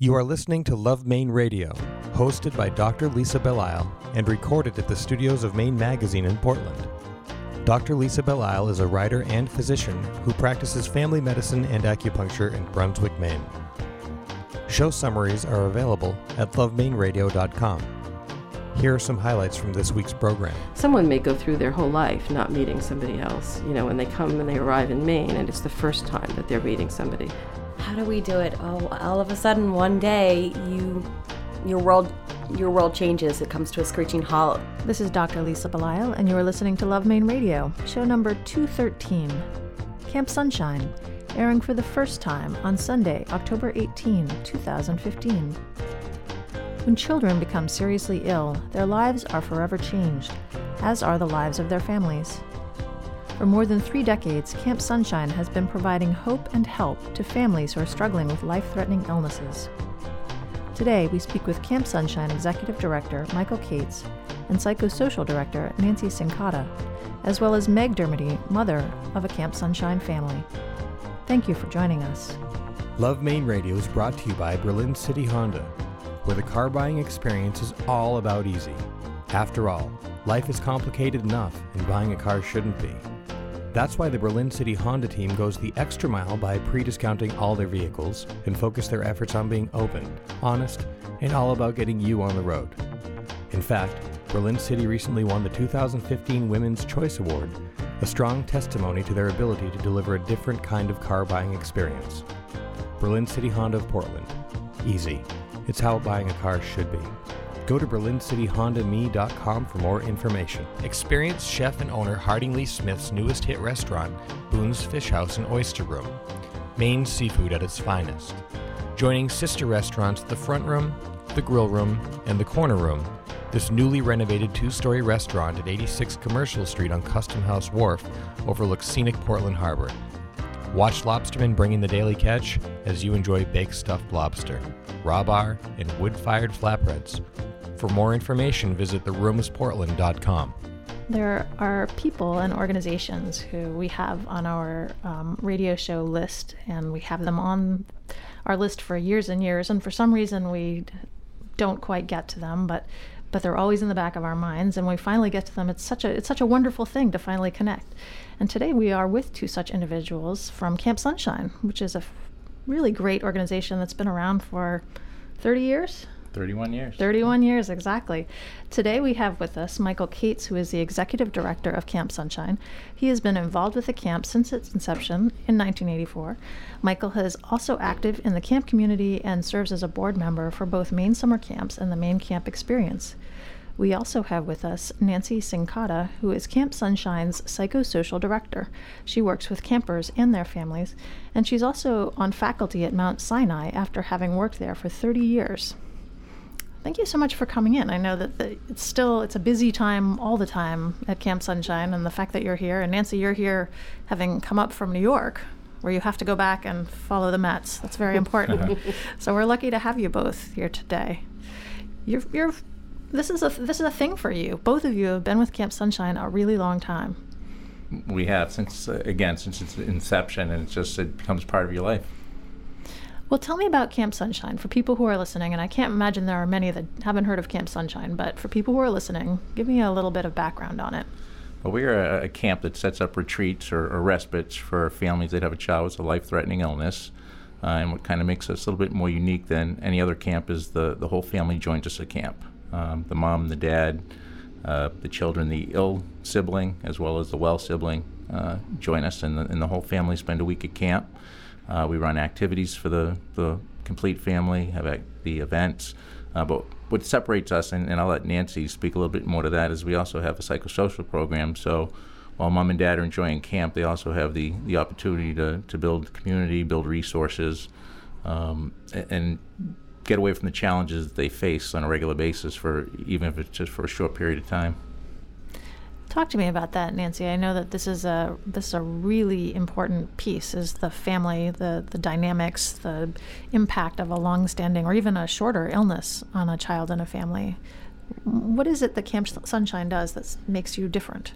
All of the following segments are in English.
You are listening to Love Maine Radio, hosted by Dr. Lisa Belisle and recorded at the studios of Maine Magazine in Portland. Dr. Lisa Belisle is a writer and physician who practices family medicine and acupuncture in Brunswick, Maine. Show summaries are available at lovemaineradio.com. Here are some highlights from this week's program. Someone may go through their whole life not meeting somebody else. You know, when they come and they arrive in Maine and it's the first time that they're meeting somebody. How do we do it? Oh, all of a sudden one day you your world your world changes. It comes to a screeching halt. This is Dr. Lisa Belisle, and you are listening to Love Maine Radio, show number 213, Camp Sunshine, airing for the first time on Sunday, October 18, 2015. When children become seriously ill, their lives are forever changed, as are the lives of their families. For more than three decades, Camp Sunshine has been providing hope and help to families who are struggling with life threatening illnesses. Today, we speak with Camp Sunshine Executive Director Michael Cates and Psychosocial Director Nancy Cincotta, as well as Meg Dermody, mother of a Camp Sunshine family. Thank you for joining us. Love Maine Radio is brought to you by Berlin City Honda, where the car buying experience is all about easy. After all, life is complicated enough, and buying a car shouldn't be. That's why the Berlin City Honda team goes the extra mile by pre discounting all their vehicles and focus their efforts on being open, honest, and all about getting you on the road. In fact, Berlin City recently won the 2015 Women's Choice Award, a strong testimony to their ability to deliver a different kind of car buying experience. Berlin City Honda of Portland. Easy. It's how buying a car should be. Go to berlincityhondame.com for more information. Experience chef and owner Harding Lee Smith's newest hit restaurant, Boone's Fish House and Oyster Room. Maine seafood at its finest. Joining sister restaurants The Front Room, The Grill Room, and The Corner Room, this newly renovated two story restaurant at 86 Commercial Street on Custom House Wharf overlooks scenic Portland Harbor. Watch lobstermen bringing the daily catch as you enjoy baked stuffed lobster, raw bar, and wood fired flatbreads. For more information, visit theroomisportland.com. There are people and organizations who we have on our um, radio show list, and we have them on our list for years and years, and for some reason we don't quite get to them, but but they're always in the back of our minds and when we finally get to them. It's such a it's such a wonderful thing to finally connect. And today we are with two such individuals from camp sunshine which is a really great organization that's been around for 30 years 31 years. 31 years, exactly. Today we have with us Michael Cates, who is the executive director of Camp Sunshine. He has been involved with the camp since its inception in 1984. Michael is also active in the camp community and serves as a board member for both Maine summer camps and the Maine Camp Experience. We also have with us Nancy Cincotta, who is Camp Sunshine's psychosocial director. She works with campers and their families, and she's also on faculty at Mount Sinai after having worked there for 30 years thank you so much for coming in. I know that the, it's still it's a busy time all the time at Camp Sunshine, and the fact that you're here, and Nancy, you're here having come up from New York, where you have to go back and follow the Mets. That's very important. so we're lucky to have you both here today. You're, you're this is a this is a thing for you. Both of you have been with Camp Sunshine a really long time. We have since uh, again since its inception, and it's just it becomes part of your life. Well, tell me about Camp Sunshine for people who are listening, and I can't imagine there are many that haven't heard of Camp Sunshine, but for people who are listening, give me a little bit of background on it. Well, we are a, a camp that sets up retreats or, or, respites for families that have a child with a life threatening illness. Uh, and what kind of makes us a little bit more unique than any other camp is the, the whole family joins us at camp um, the mom, the dad, uh, the children, the ill sibling, as well as the well sibling uh, join us, and the, and the whole family spend a week at camp. Uh, we run activities for the, the complete family, have the events. Uh, but what separates us, and, and, I'll let Nancy speak a little bit more to that, is we also have a psychosocial program. So while mom and dad are enjoying camp, they also have the, the opportunity to, to build community, build resources, um, and get away from the challenges that they face on a regular basis for even if it's just for a short period of time. Talk to me about that, Nancy. I know that this is a this is a really important piece is the family, the the dynamics, the impact of a long-standing or even a shorter illness on a child and a family. What is it that Camp Sunshine does that makes you different?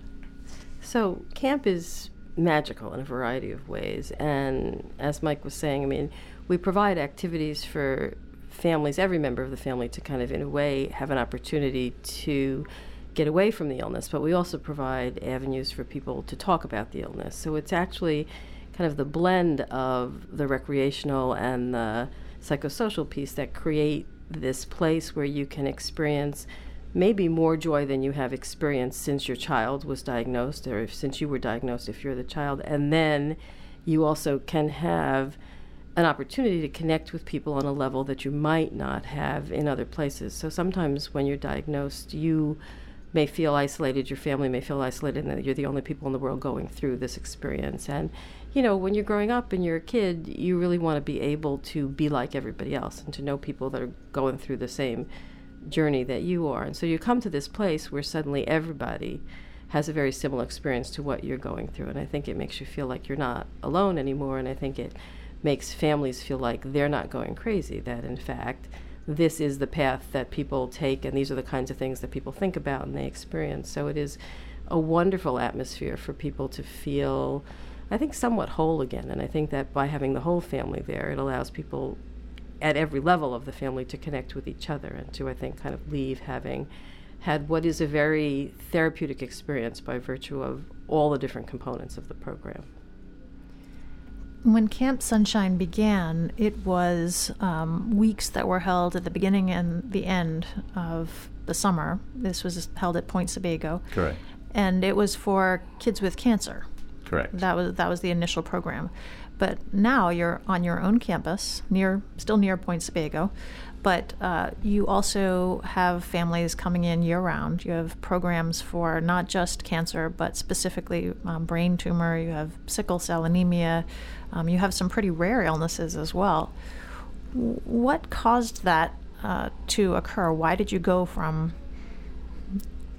So, camp is magical in a variety of ways, and as Mike was saying, I mean, we provide activities for families, every member of the family, to kind of, in a way, have an opportunity to get away from the illness. But we also provide avenues for people to talk about the illness. So it's actually kind of the blend of the recreational and the psychosocial piece that create this place where you can experience maybe more joy than you have experienced since your child was diagnosed or since you were diagnosed if you're the child. And then you also can have an opportunity to connect with people on a level that you might not have in other places. So sometimes when you're diagnosed, you may feel isolated, your family may feel isolated, and that you're the only people in the world going through this experience. And, you know, when you're growing up and you're a kid, you really want to be able to be like everybody else and to know people that are going through the same journey that you are. And so you come to this place where suddenly everybody has a very similar experience to what you're going through. And I think it makes you feel like you're not alone anymore. And I think it makes families feel like they're not going crazy, that in fact, this is the path that people take, and these are the kinds of things that people think about and they experience. So it is a wonderful atmosphere for people to feel, I think, somewhat whole again. And I think that by having the whole family there, it allows people at every level of the family to connect with each other and to, I think, kind of leave having had what is a very therapeutic experience by virtue of all the different components of the program. When Camp Sunshine began, it was um, weeks that were held at the beginning and the end of the summer. This was held at Point Sebago. Correct. And it was for kids with cancer. Correct. That was that was the initial program. But now you're on your own campus, near still near Point Sebago, but uh, you also have families coming in year round. You have programs for not just cancer, but specifically um, brain tumor. You have sickle cell anemia. Um, you have some pretty rare illnesses as well. What caused that uh, to occur? Why did you go from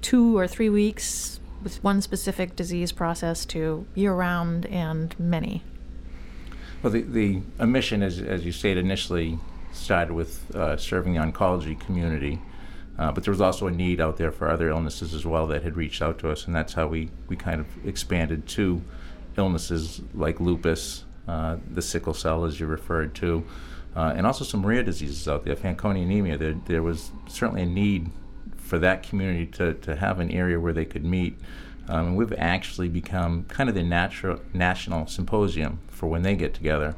two or three weeks with one specific disease process to year round and many? Well, the, the mission, as, as you stated initially, started with uh, serving the oncology community. Uh, but there was also a need out there for other illnesses as well that had reached out to us, and that's how we, we kind of expanded to illnesses like lupus, uh, the sickle cell, as you referred to, uh, and also some rare diseases out there, Fanconi anemia. There, there was certainly a need for that community to, to have an area where they could meet. Um, and we've actually become kind of the natural, national symposium for when they get together.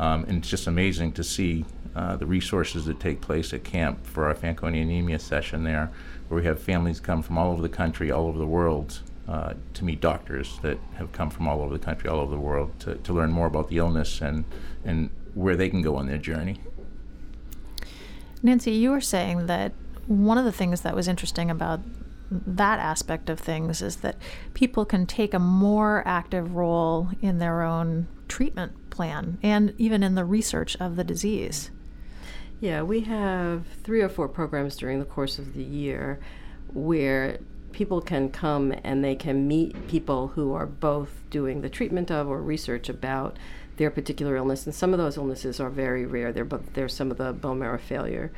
Um, and it's just amazing to see uh, the resources that take place at camp for our Fanconi anemia session there, where we have families come from all over the country, all over the world, uh, to meet doctors that have come from all over the country, all over the world, to, to learn more about the illness and, and where they can go on their journey. Nancy, you were saying that one of the things that was interesting about that aspect of things is that people can take a more active role in their own treatment plan and even in the research of the disease. Yeah, we have three or four programs during the course of the year where people can come and they can meet people who are both doing the treatment of or research about their particular illness. And some of those illnesses are very rare. They're, they're some of the bone marrow failure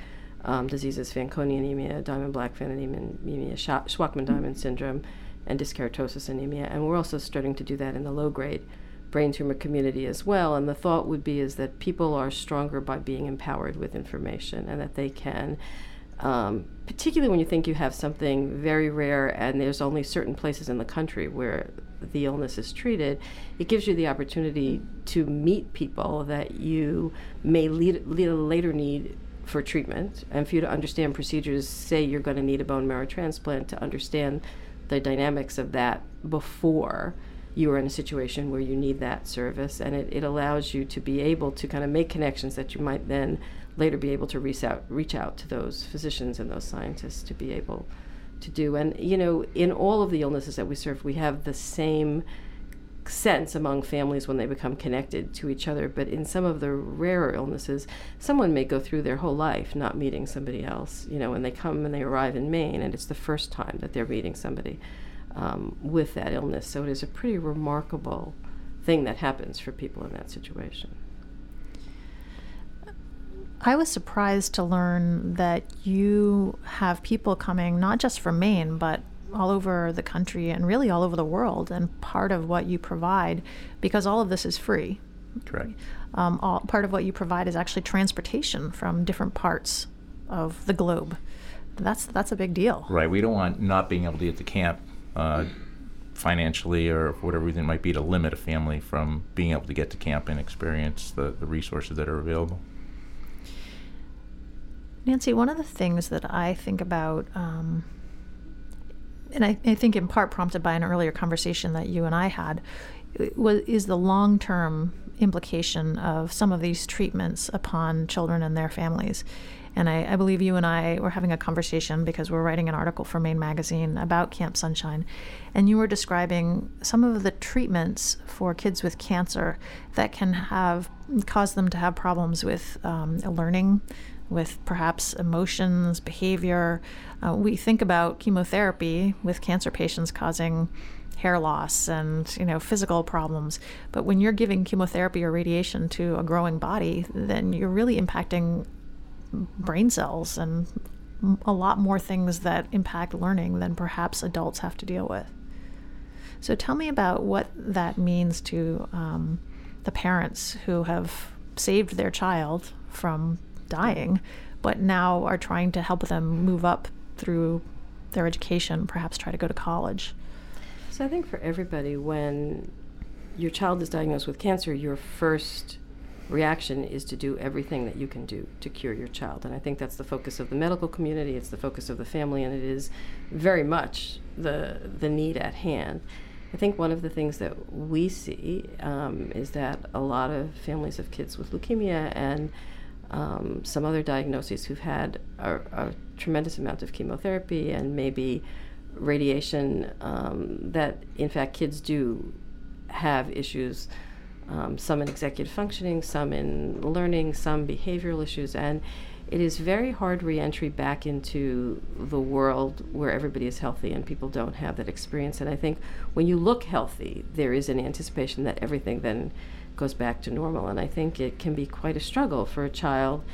um, diseases Fanconi anemia, Diamond-Blackfan anemia, Shwachman-Diamond syndrome, and dyskeratosis anemia. And we're also starting to do that in the low grade brain tumor community as well. And the thought would be is that people are stronger by being empowered with information and that they can. Um, particularly when you think you have something very rare and there's only certain places in the country where the illness is treated, it gives you the opportunity to meet people that you may lead, lead later need for treatment and for you to understand procedures, say you're going to need a bone marrow transplant, to understand the dynamics of that before you are in a situation where you need that service. And it, it allows you to be able to kind of make connections that you might then later be able to reach out, reach out to those physicians and those scientists to be able to do. And, you know, in all of the illnesses that we serve, we have the same sense among families when they become connected to each other. But in some of the rarer illnesses, someone may go through their whole life not meeting somebody else. You know, when they come and they arrive in Maine, and it's the first time that they're meeting somebody um, with that illness. So it is a pretty remarkable thing that happens for people in that situation. I was surprised to learn that you have people coming not just from Maine, but all over the country and really all over the world. And part of what you provide, because all of this is free, Correct. Um, all, part of what you provide is actually transportation from different parts of the globe. That's that's a big deal. Right. We don't want not being able to get to camp uh, financially or whatever reason it might be to limit a family from being able to get to camp and experience the, the resources that are available. Nancy, one of the things that I think about, um, and I, I, think in part prompted by an earlier conversation that you and I had, was, is the long term implication of some of these treatments upon children and their families. And I, I, believe you and I were having a conversation because we're writing an article for Maine Magazine about Camp Sunshine. And you were describing some of the treatments for kids with cancer that can have caused them to have problems with um, learning, with perhaps emotions, behavior. Uh, we think about chemotherapy with cancer patients causing hair loss and you know physical problems but when you're giving chemotherapy or radiation to a growing body then you're really impacting brain cells and a lot more things that impact learning than perhaps adults have to deal with so tell me about what that means to um, the parents who have saved their child from dying, but now are trying to help them move up through their education, perhaps try to go to college. So I think for everybody, when your child is diagnosed with cancer, your first reaction is to do everything that you can do to cure your child. And I think that's the focus of the medical community, it's the focus of the family, and it is very much the, the need at hand. I think one of the things that we see um, is that a lot of families of kids with leukemia and um, some other diagnoses who've had a, a, tremendous amount of chemotherapy and maybe radiation, um, that in fact kids do have issues, um, some in executive functioning, some in learning, some behavioral issues, and it is very hard reentry back into the world where everybody is healthy and people don't have that experience. And I think when you look healthy, there is an anticipation that everything then goes back to normal. And I think it can be quite a struggle for a child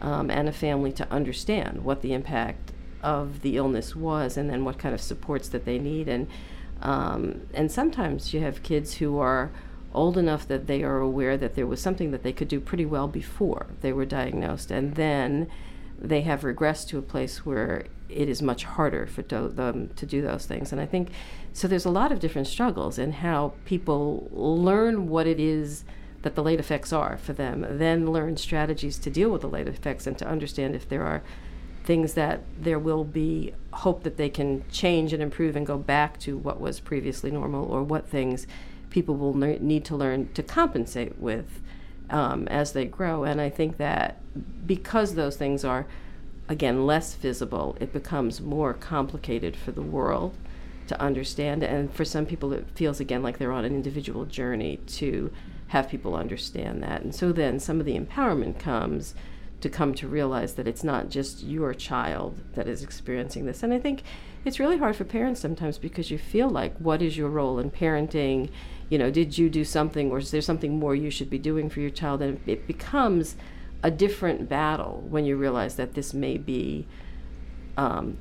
um, and a family to understand what the impact of the illness was and then what kind of supports that they need. And, um, and sometimes you have kids who are old enough that they are aware that there was something that they could do pretty well before they were diagnosed. And then they have regressed to a place where it is much harder for do- them to do those things. And I think so. There's a lot of different struggles in how people learn what it is that the late effects are for them, then learn strategies to deal with the late effects and to understand if there are things that there will be hope that they can change and improve and go back to what was previously normal, or what things people will ne- need to learn to compensate with um, as they grow. And I think that because those things are again less visible, it becomes more complicated for the world to understand. And for some people, it feels again like they're on an individual journey to have people understand that. And so then some of the empowerment comes to come to realize that it's not just your child that is experiencing this. And I think it's really hard for parents sometimes because you feel like, what is your role in parenting? You know, did you do something, or is there something more you should be doing for your child? And it becomes a different battle when you realize that this may be um,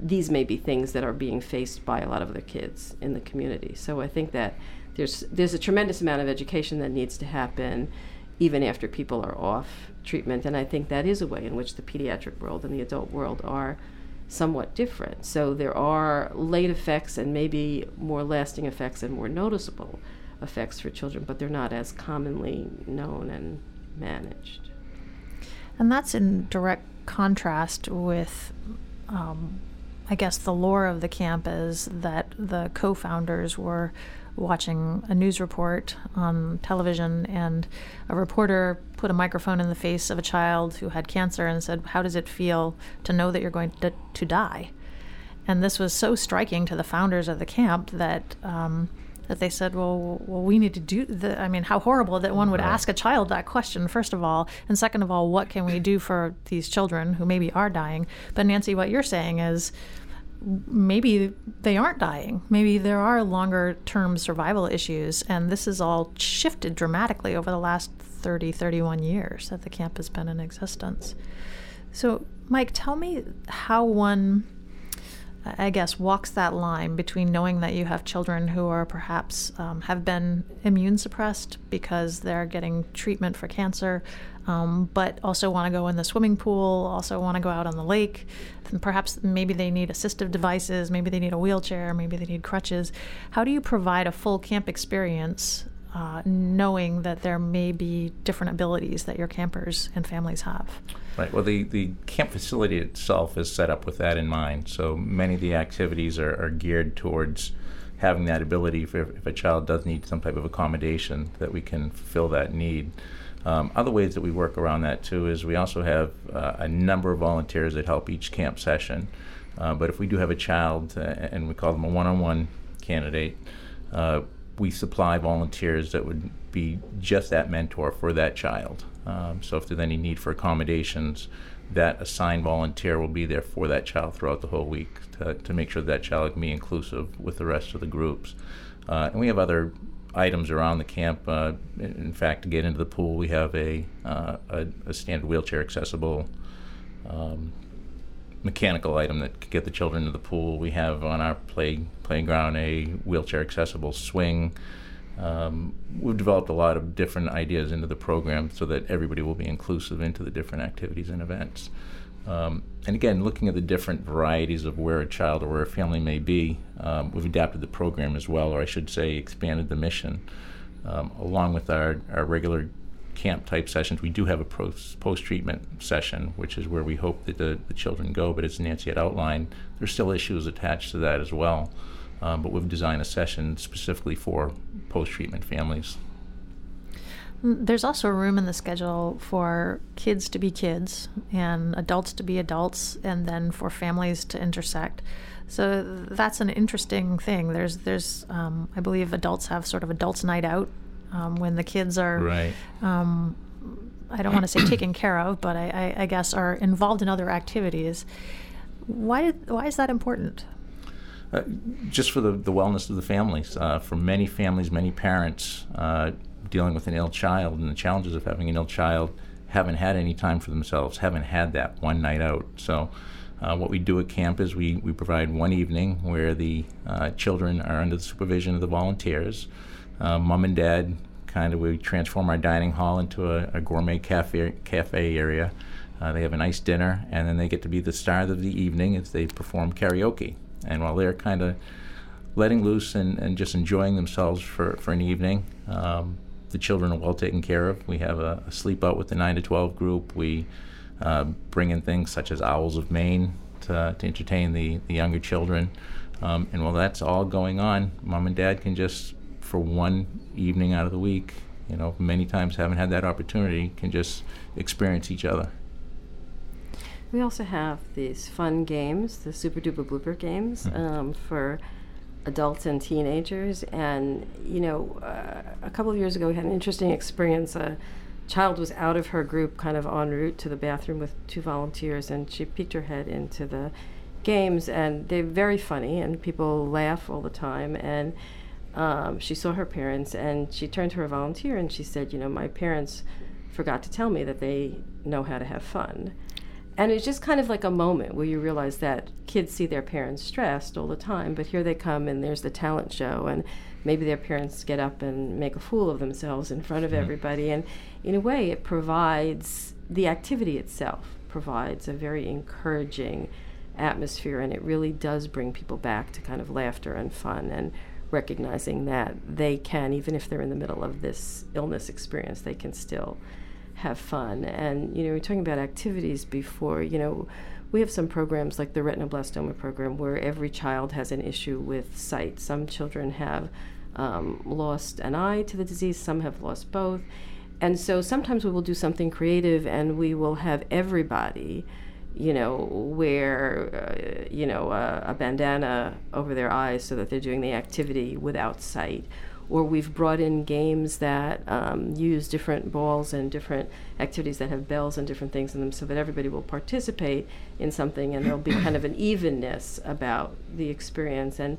these may be things that are being faced by a lot of other kids in the community. So I think that there's there's a tremendous amount of education that needs to happen even after people are off treatment and I think that is a way in which the pediatric world and the adult world are somewhat different. So there are late effects and maybe more lasting effects and more noticeable effects for children, but they're not as commonly known and managed. And that's in direct contrast with, um, I guess, the lore of the camp is that the co founders were watching a news report on television, and a reporter put a microphone in the face of a child who had cancer and said, How does it feel to know that you're going to, to die? And this was so striking to the founders of the camp that. Um, that they said, well, well, we need to do the. I mean, how horrible that one would right. ask a child that question, first of all, and second of all, what can we do for these children who maybe are dying? But Nancy, what you're saying is, maybe they aren't dying. Maybe there are longer term survival issues, and this has all shifted dramatically over the last 30, 31 years that the camp has been in existence. So, Mike, tell me how one I guess, walks that line between knowing that you have children who are perhaps um, have been immune suppressed because they're getting treatment for cancer, um, but also want to go in the swimming pool, also want to go out on the lake. And perhaps maybe they need assistive devices, maybe they need a wheelchair, maybe they need crutches. How do you provide a full camp experience uh, knowing that there may be different abilities that your campers and families have. Right. Well, the, the camp facility itself is set up with that in mind. So many of the activities are, are geared towards having that ability for if a child does need some type of accommodation that we can fill that need. Um, other ways that we work around that too is we also have uh, a number of volunteers that help each camp session. Uh, but if we do have a child uh, and we call them a one-on-one candidate, uh, we supply volunteers that would be just that mentor for that child. Um, so if there's any need for accommodations, that assigned volunteer will be there for that child throughout the whole week to, to make sure that child can be inclusive with the rest of the groups. Uh, and we have other items around the camp. Uh, in fact, to get into the pool, we have a, uh, a, a, standard wheelchair accessible um, mechanical item that could get the children to the pool. We have on our play playground a wheelchair accessible swing. Um, we've developed a lot of different ideas into the program so that everybody will be inclusive into the different activities and events. Um, and again, looking at the different varieties of where a child or where a family may be, um, we've adapted the program as well, or I should say, expanded the mission. Um, along with our, our regular camp type sessions, we do have a post treatment session, which is where we hope that the, the children go. But as Nancy had outlined, there's still issues attached to that as well. Um, but we've designed a session specifically for post treatment families. There's also room in the schedule for kids to be kids and adults to be adults, and then for families to intersect. So that's an interesting thing. There's, there's, um, I believe adults have sort of adults' night out um, when the kids are, right. um, I don't want to say taken care of, but I, I, I, guess are involved in other activities. Why did, why is that important? Uh, just for the, the wellness of the families. Uh, for many families, many parents uh, dealing with an ill child and the challenges of having an ill child haven't had any time for themselves, haven't had that one night out. So, uh, what we do at camp is we, we provide one evening where the uh, children are under the supervision of the volunteers mom and dad kind of we transform our dining hall into a, a gourmet cafe cafe area. They have a nice dinner, and then they get to be the star of the evening as they perform karaoke. And while they're kind of letting loose and, and just enjoying themselves for, for an evening, um, the children are well taken care of. We have a, a, sleep out with the 9 to 12 group. We uh, bring in things such as Owls of Maine to, to entertain the, the younger children. Um, and while that's all going on, mom and dad can just for one evening out of the week, you know, many times haven't had that opportunity, can just experience each other. We also have these fun games, the Super Duper Blooper games, mm-hmm. um, for adults and teenagers. And, you know, uh, a couple of years ago, we had an interesting experience. A child was out of her group, kind of en route to the bathroom with two volunteers, and she peeked her head into the games. And they're very funny, and people laugh all the time. And um, she saw her parents and she turned to her volunteer and she said, You know, my parents forgot to tell me that they know how to have fun. And it's just kind of like a moment where you realize that kids see their parents stressed all the time, but here they come and there's the talent show, and maybe their parents get up and make a fool of themselves in front of mm-hmm. everybody. And in a way, it provides the activity itself provides a very encouraging atmosphere, and it really does bring people back to kind of laughter and fun and recognizing that they can, even if they're in the middle of this illness experience, they can still have fun. And, you know, we're talking about activities before, you know, we have some programs like the retinoblastoma program where every child has an issue with sight. Some children have um, lost an eye to the disease, some have lost both. And so sometimes we will do something creative and we will have everybody you know, wear, uh, you know, a bandana over their eyes so that they're doing the activity without sight. Or we've brought in games that um, use different balls and different activities that have bells and different things in them so that everybody will participate in something and there'll be kind of an evenness about the experience. And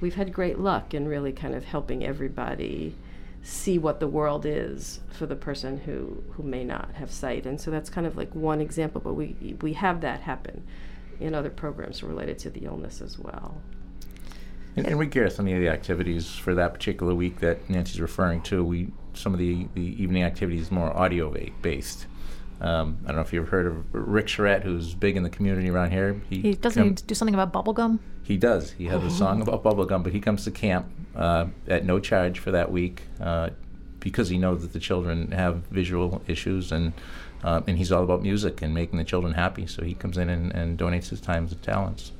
we've had great luck in really kind of helping everybody see what the world is for the person who, who may not have sight. And so that's kind of like one example, but we, we have that happen in other programs related to the illness as well. And, and we gear some of the activities for that particular week that Nancy's referring to. We some of the, the evening activities more audio based. Um, I don't know if you've heard of Rick Charette, who's big in the community around here. He, doesn't come, he do something about bubblegum? He does. He has a song about bubblegum, but he comes to camp uh, at no charge for that week uh, because he knows that the children have visual issues and uh, and he's all about music and making the children happy. So he comes in and, and donates his time and talents.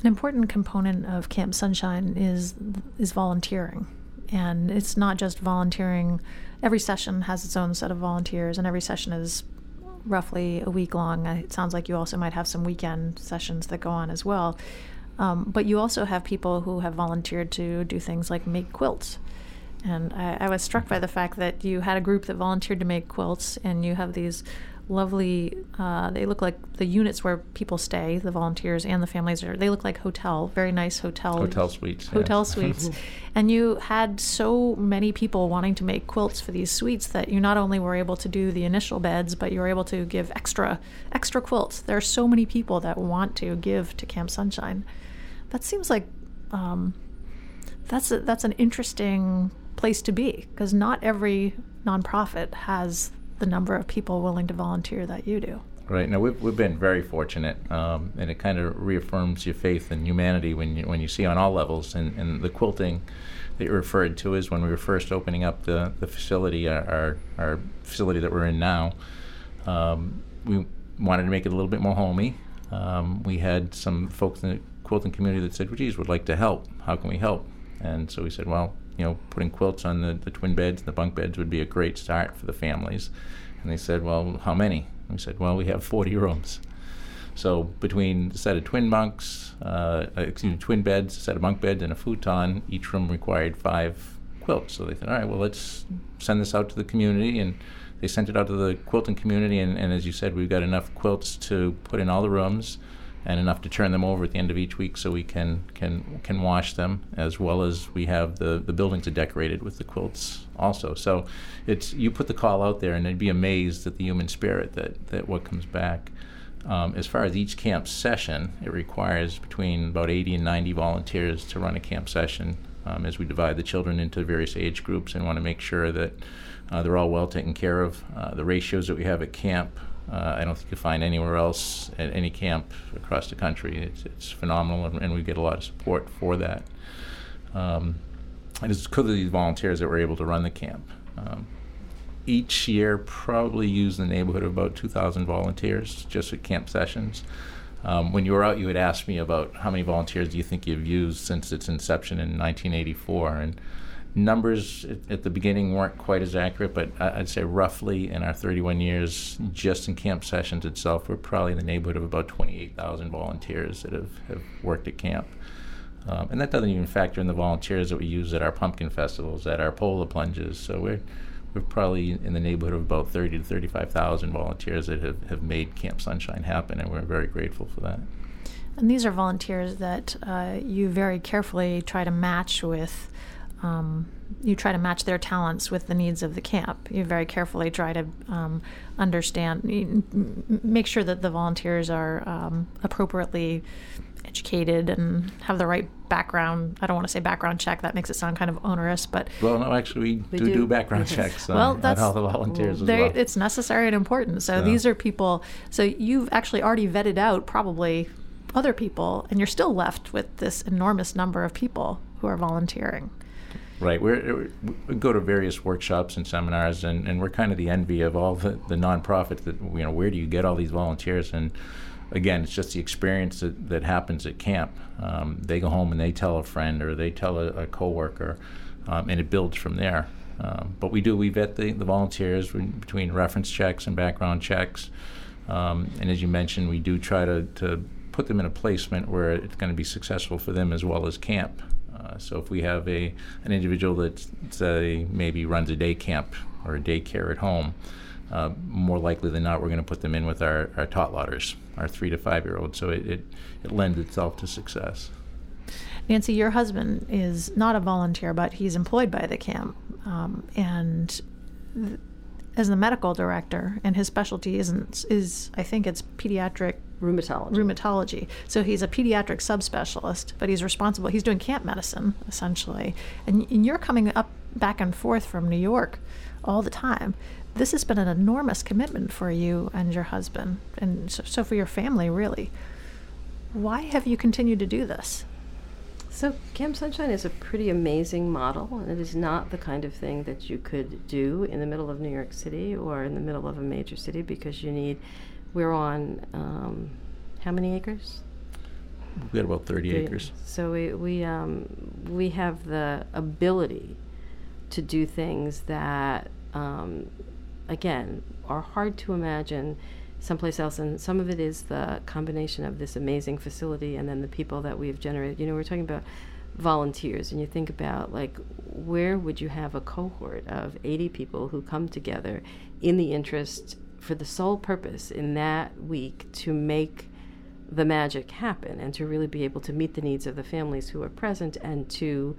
An important component of Camp Sunshine is is volunteering, and it's not just volunteering. Every session has its own set of volunteers, and every session is roughly a week long. It sounds like you also might have some weekend sessions that go on as well. Um, but you also have people who have volunteered to do things like make quilts. And I, I, was struck by the fact that you had a group that volunteered to make quilts, and you have these lovely, uh, they look like the units where people stay, the volunteers and the families are, they look like hotel, very nice hotel. Hotel suites. Hotel yes. suites. and you had so many people wanting to make quilts for these suites that you not only were able to do the initial beds, but you were able to give extra, extra quilts. There are so many people that want to give to Camp Sunshine. That seems like, um, that's a, that's an interesting place to be because not every nonprofit has the number of people willing to volunteer that you do. Right. Now we've, we've been very fortunate, um, and it kind of reaffirms your faith in humanity when you when you see on all levels. And, and the quilting that you referred to is when we were first opening up the, the facility, our, our, facility that we're in now. Um, we wanted to make it a little bit more homey. Um, we had some folks in the quilting community that said, well, geez, would like to help. How can we help? And so we said, well, you know, putting quilts on the, the twin beds, and the bunk beds would be a great start for the families. And they said, well, how many? And we said, well, we have 40 rooms. So between a set of twin bunks, uh, excuse me, twin beds, a set of bunk beds, and a futon, each room required five quilts. So they said, all right, well, let's send this out to the community. And they sent it out to the quilting community. And, and as you said, we've got enough quilts to put in all the rooms and enough to turn them over at the end of each week so we can can can wash them as well as we have the the buildings are decorated with the quilts also. So it's you put the call out there and they'd be amazed at the human spirit that that what comes back. Um, as far as each camp session it requires between about 80 and 90 volunteers to run a camp session um, as we divide the children into various age groups and want to make sure that uh, they're all well taken care of. Uh, the ratios that we have at camp uh, I don't think you find anywhere else at any camp across the country. It's, it's phenomenal, and, and we get a lot of support for that. Um, and it's because of these volunteers that we're able to run the camp. Um, each year, probably use the neighborhood of about 2,000 volunteers just at camp sessions. Um, when you were out, you had asked me about how many volunteers do you think you've used since its inception in 1984, and numbers at, the beginning weren't quite as accurate, but I'd say roughly in our 31 years, just in camp sessions itself, we're probably in the neighborhood of about 28,000 volunteers that have, have worked at camp. Um, and that doesn't even factor in the volunteers that we use at our pumpkin festivals, at our polar plunges. So we're we're probably in the neighborhood of about 30 to 35,000 volunteers that have, have made Camp Sunshine happen, and we're very grateful for that. And these are volunteers that uh, you very carefully try to match with um, you try to match their talents with the needs of the camp. You very carefully try to um, understand, make sure that the volunteers are um, appropriately educated and have the right background. I don't want to say background check; that makes it sound kind of onerous. But well, no, actually, we, we do, do, background checks. On, well, that's on all the volunteers well. well. It's necessary and important. So, so these are people. So you've actually already vetted out probably other people, and you're still left with this enormous number of people who are volunteering. Right. We're, we go to various workshops and seminars, and, and we're kind of the envy of all the, the nonprofits that, you know, where do you get all these volunteers? And again, it's just the experience that, that happens at camp. Um, they go home and they tell a friend or they tell a, a coworker, um, and it builds from there. Um, but we do, we vet the, the volunteers between reference checks and background checks. Um, and as you mentioned, we do try to, to put them in a placement where it's going to be successful for them as well as camp. Uh, so if we have a an individual that say maybe runs a day camp or a daycare at home, uh, more likely than not, we're going to put them in with our, our tot lotters, our three to five year olds. So it, it, it lends itself to success. Nancy, your husband is not a volunteer, but he's employed by the camp. Um, and th- as the medical director, and his specialty isn't is I think it's pediatric Rheumatology. rheumatology. So he's a pediatric subspecialist, but he's responsible. He's doing camp medicine essentially, and, and you're coming up back and forth from New York all the time. This has been an enormous commitment for you and your husband, and so, so for your family, really. Why have you continued to do this? So Camp Sunshine is a pretty amazing model, and it is not the kind of thing that you could do in the middle of New York City or in the middle of a major city because you need. We're on um, how many acres? We've got about 30 Three. acres. So we we um, we have the ability to do things that, um, again, are hard to imagine someplace else. And some of it is the combination of this amazing facility and then the people that we've generated. You know, we're talking about volunteers, and you think about like where would you have a cohort of 80 people who come together in the interest for the sole purpose in that week to make the magic happen and to really be able to meet the needs of the families who are present and to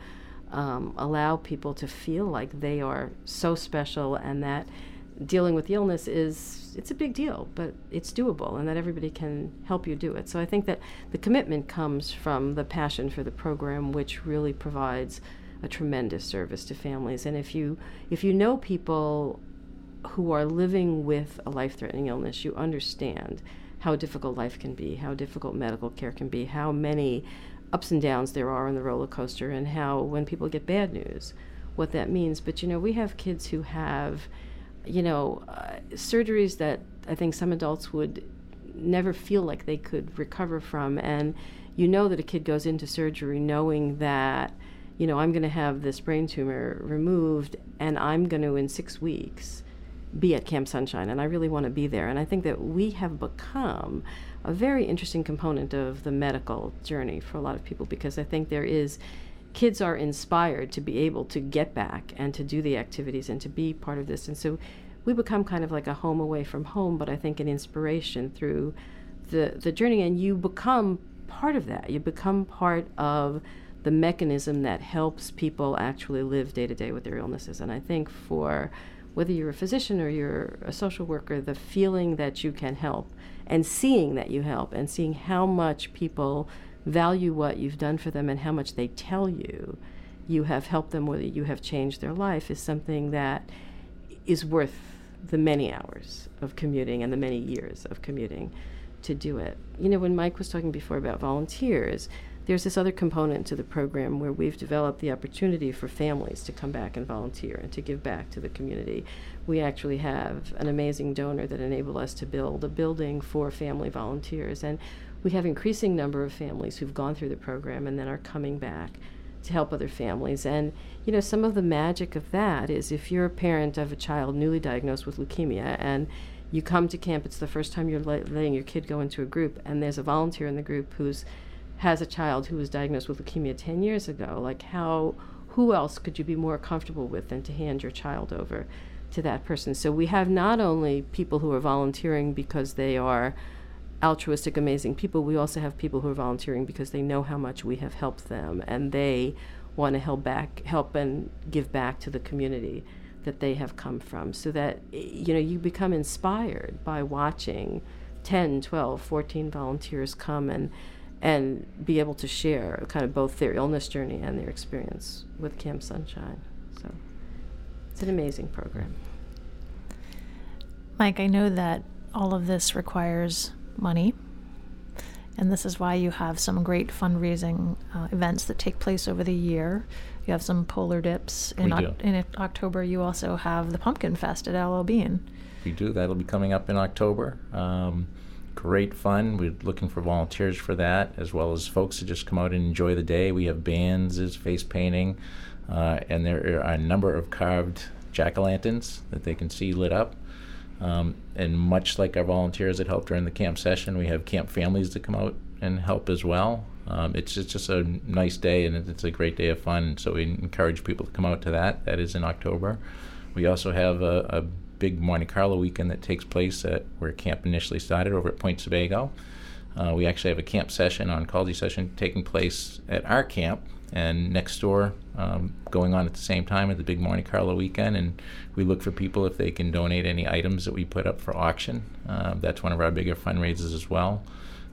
um, allow people to feel like they are so special and that dealing with illness is it's a big deal but it's doable and that everybody can help you do it. So i think that the commitment comes from the passion for the program which really provides a tremendous service to families. And if you if you know people who are living with a life threatening illness, you understand how difficult life can be, how difficult medical care can be, how many ups and downs there are on the roller coaster, and how when people get bad news, what that means. But you know, we have kids who have, you know, uh, surgeries that I think some adults would never feel like they could recover from. And you know that a kid goes into surgery knowing that, you know, I'm going to have this brain tumor removed and I'm going to, in six weeks, be at Camp Sunshine, and I really want to be there. And I think that we have become a very interesting component of the medical journey for a lot of people because I think there is kids are inspired to be able to get back and to do the activities and to be part of this. And so we become kind of like a home away from home, but I think an inspiration through the the journey and you become part of that. You become part of the mechanism that helps people actually live day to day with their illnesses. And I think for whether you're a physician or you're a social worker, the feeling that you can help and seeing that you help and seeing how much people value what you've done for them and how much they tell you you have helped them, whether you have changed their life, is something that is worth the many hours of commuting and the many years of commuting to do it. You know, when Mike was talking before about volunteers, there's this other component to the program where we've developed the opportunity for families to come back and volunteer and to give back to the community. We actually have an amazing donor that enabled us to build a building for family volunteers and we have increasing number of families who've gone through the program and then are coming back to help other families. And you know, some of the magic of that is if you're a parent of a child newly diagnosed with leukemia and you come to camp, it's the first time you're letting your kid go into a group, and there's a volunteer in the group who's has a child who was diagnosed with leukemia 10 years ago, like how, who else could you be more comfortable with than to hand your child over to that person? So we have not only people who are volunteering because they are altruistic, amazing people, we also have people who are volunteering because they know how much we have helped them and they want to help back, help and give back to the community that they have come from so that you know you become inspired by watching 10 12 14 volunteers come and and be able to share kind of both their illness journey and their experience with Camp Sunshine. So it's an amazing program. Mike, I know that all of this requires money, and this is why you have some great fundraising uh, events that take place over the year. You have some polar dips in, We do. in October. You also have the Pumpkin Fest at L.L. Bean. We do. That'll be coming up in October. Um, great fun. We're looking for volunteers for that, as well as folks to just come out and enjoy the day. We have bands, there's face painting, uh, and there are a number of carved jack o' lanterns that they can see lit up. Um, and much like our volunteers that help during the camp session, we have camp families to come out and help as well. Um, it's, just, just a nice day and it's a great day of fun. So we encourage people to come out to that. That is in October. We also have a, a big Monte Carlo weekend that takes place at where camp initially started over at Point Sebago. Uh, we actually have a camp session, oncology session, taking place at our camp and next door um, going on at the same time at the big Monte Carlo weekend. And we look for people if they can donate any items that we put up for auction. Uh, that's one of our bigger fundraisers as well.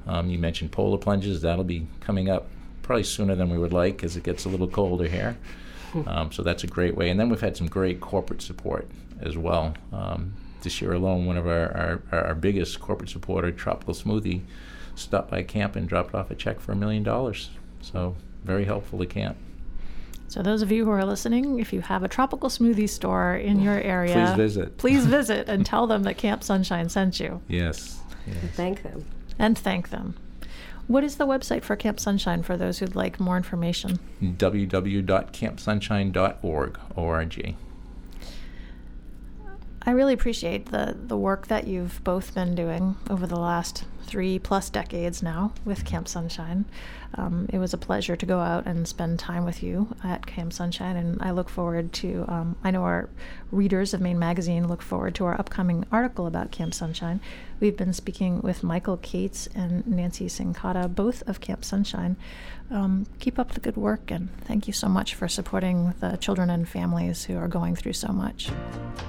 Um, you mentioned polar plunges, that'll be coming up probably sooner than we would like as it gets a little colder here. Um, so that's a great way. And then we've had some great corporate support as well. Um, this year alone, one of our, our, our biggest corporate supporter, Tropical Smoothie, stopped by camp and dropped off a check for a million dollars. So very helpful to camp. So, those of you who are listening, if you have a tropical smoothie store in your area, Please visit. Please visit and tell them that Camp Sunshine sent you Yes. yes. Thank them. and thank them. What is the website for Camp Sunshine for those who'd like more information? www.campsunshine.org. O-R-G. I really appreciate the, the work that you've both been doing over the last three plus decades now with Camp Sunshine. Um, it was a pleasure to go out and spend time with you at Camp Sunshine, and I look forward to. Um, I know our readers of Maine Magazine look forward to our upcoming article about Camp Sunshine. We've been speaking with Michael Cates and Nancy Cincotta, both of Camp Sunshine. Um, keep up the good work, and thank you so much for supporting the children and families who are going through so much.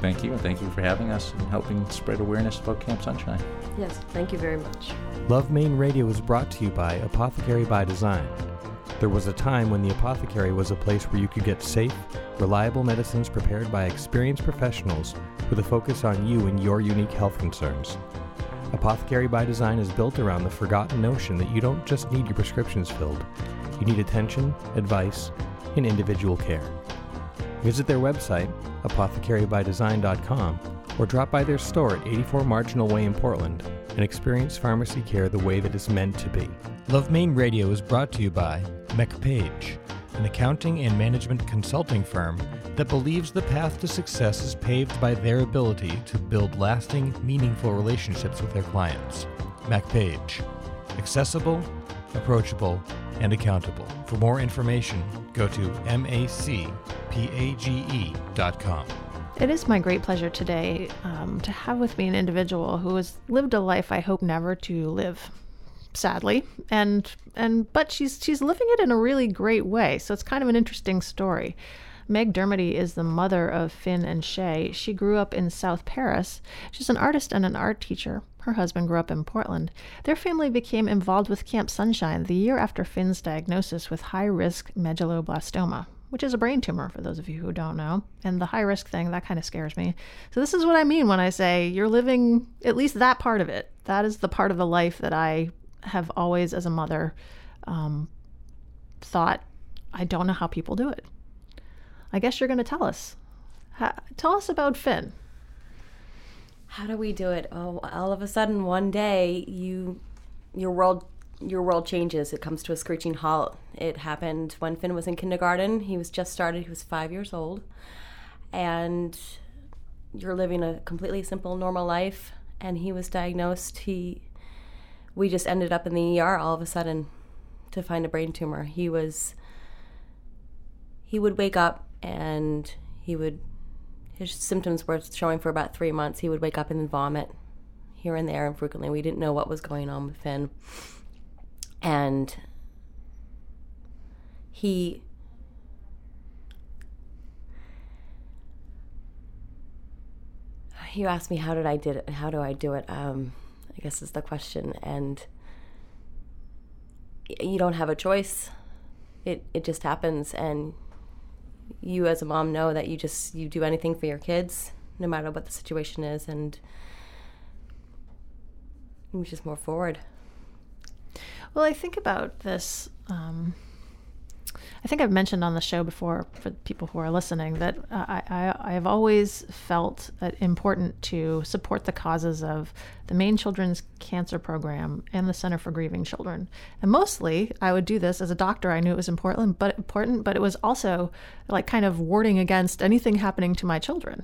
Thank you, and thank you for having us and helping spread awareness about Camp Sunshine. Yes, thank you very much. Love Maine Radio is brought to you by Apothecary by Design. There was a time when the apothecary was a place where you could get safe, reliable medicines prepared by experienced professionals with a focus on you and your unique health concerns. Apothecary by Design is built around the forgotten notion that you don't just need your prescriptions filled, you need attention, advice, and individual care. Visit their website, apothecarybydesign.com, or drop by their store at 84 Marginal Way in Portland and experience pharmacy care the way that it's meant to be. Love Maine Radio is brought to you by MacPage, an accounting and management consulting firm that believes the path to success is paved by their ability to build lasting, meaningful relationships with their clients. MacPage. Accessible, approachable, and accountable. For more information, go to macpage.com. It is my great pleasure today um, to have with me an individual who has lived a life I hope never to live, sadly, and and but she's she's living it in a really great way. So it's kind of an interesting story. Meg Dermody is the mother of Finn and Shay. She grew up in South Paris. She's an artist and an art teacher. Her husband grew up in Portland. Their family became involved with Camp Sunshine the year after Finn's diagnosis with high risk medulloblastoma, which is a brain tumor, for those of you who don't know. And the high risk thing, that kind of scares me. So, this is what I mean when I say you're living at least that part of it. That is the part of the life that I have always, as a mother, um, thought, I don't know how people do it. I guess you're going to tell us. Tell us about Finn. How do we do it? Oh, all of a sudden, one day, you, your world, your world changes. It comes to a screeching halt. It happened when Finn was in kindergarten. He was just started. He was five years old, and you're living a completely simple, normal life. And he was diagnosed. He, we just ended up in the ER all of a sudden, to find a brain tumor. He was. He would wake up and he would his symptoms were showing for about three months. He would wake up and vomit here and there and frequently. We didn't know what was going on with Finn. And he you asked me how did I did it how do I do it um, I guess is the question and you don't have a choice it it just happens and you as a mom know that you just you do anything for your kids no matter what the situation is and you just move forward Well, I think about this. Um, I think I've mentioned on the show before for people who are listening that I, I, I've always felt it important to support the causes of the Maine Children's Cancer Program and the Center for Grieving Children. And mostly, I would do this as a doctor. I knew it was important, but important, but it was also like kind of warding against anything happening to my children.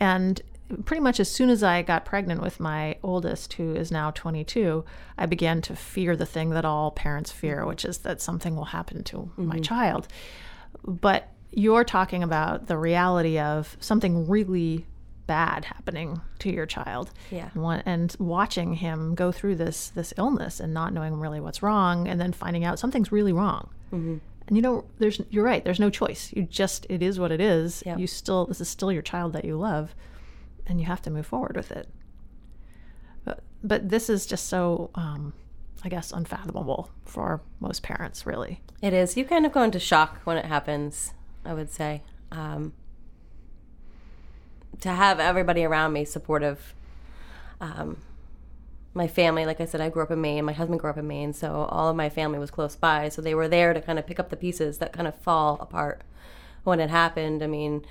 And pretty much as soon as I got pregnant with my oldest, who is now 22, I began to fear the thing that all parents fear, which is that something will happen to my child. But you're talking about the reality of something really bad happening to your child. Yeah. And, wa- and watching him go through this this illness and not knowing really what's wrong, and then finding out something's really wrong. Mm-hmm. And you know, there's you're right. There's no choice. You just it is what it is. Yeah. You still this is still your child that you love, and you have to move forward with it. But but this is just so um, I guess unfathomable for most parents, really. It is. You kind of go into shock when it happens, I would say. Um, to have everybody around me supportive. Um, my family, like I said, I grew up in Maine. My husband grew up in Maine, so all of my family was close by. So they were there to kind of pick up the pieces that kind of fall apart when it happened. I mean,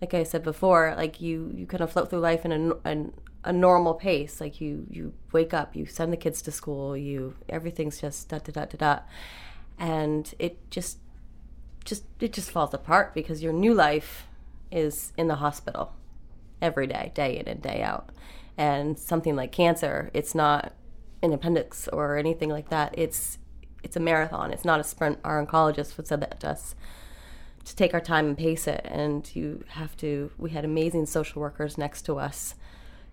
like I said before, like you, you kind of float through life in a, a, a normal pace. Like you, you wake up, you send the kids to school, you everything's just da da da da da, and it just, just it just falls apart because your new life is in the hospital every day, day in and day out. And something like cancer, it's not an appendix or anything like that. It's it's a marathon. It's not a sprint. Our oncologist would said that to us to take our time and pace it. And you have to. We had amazing social workers next to us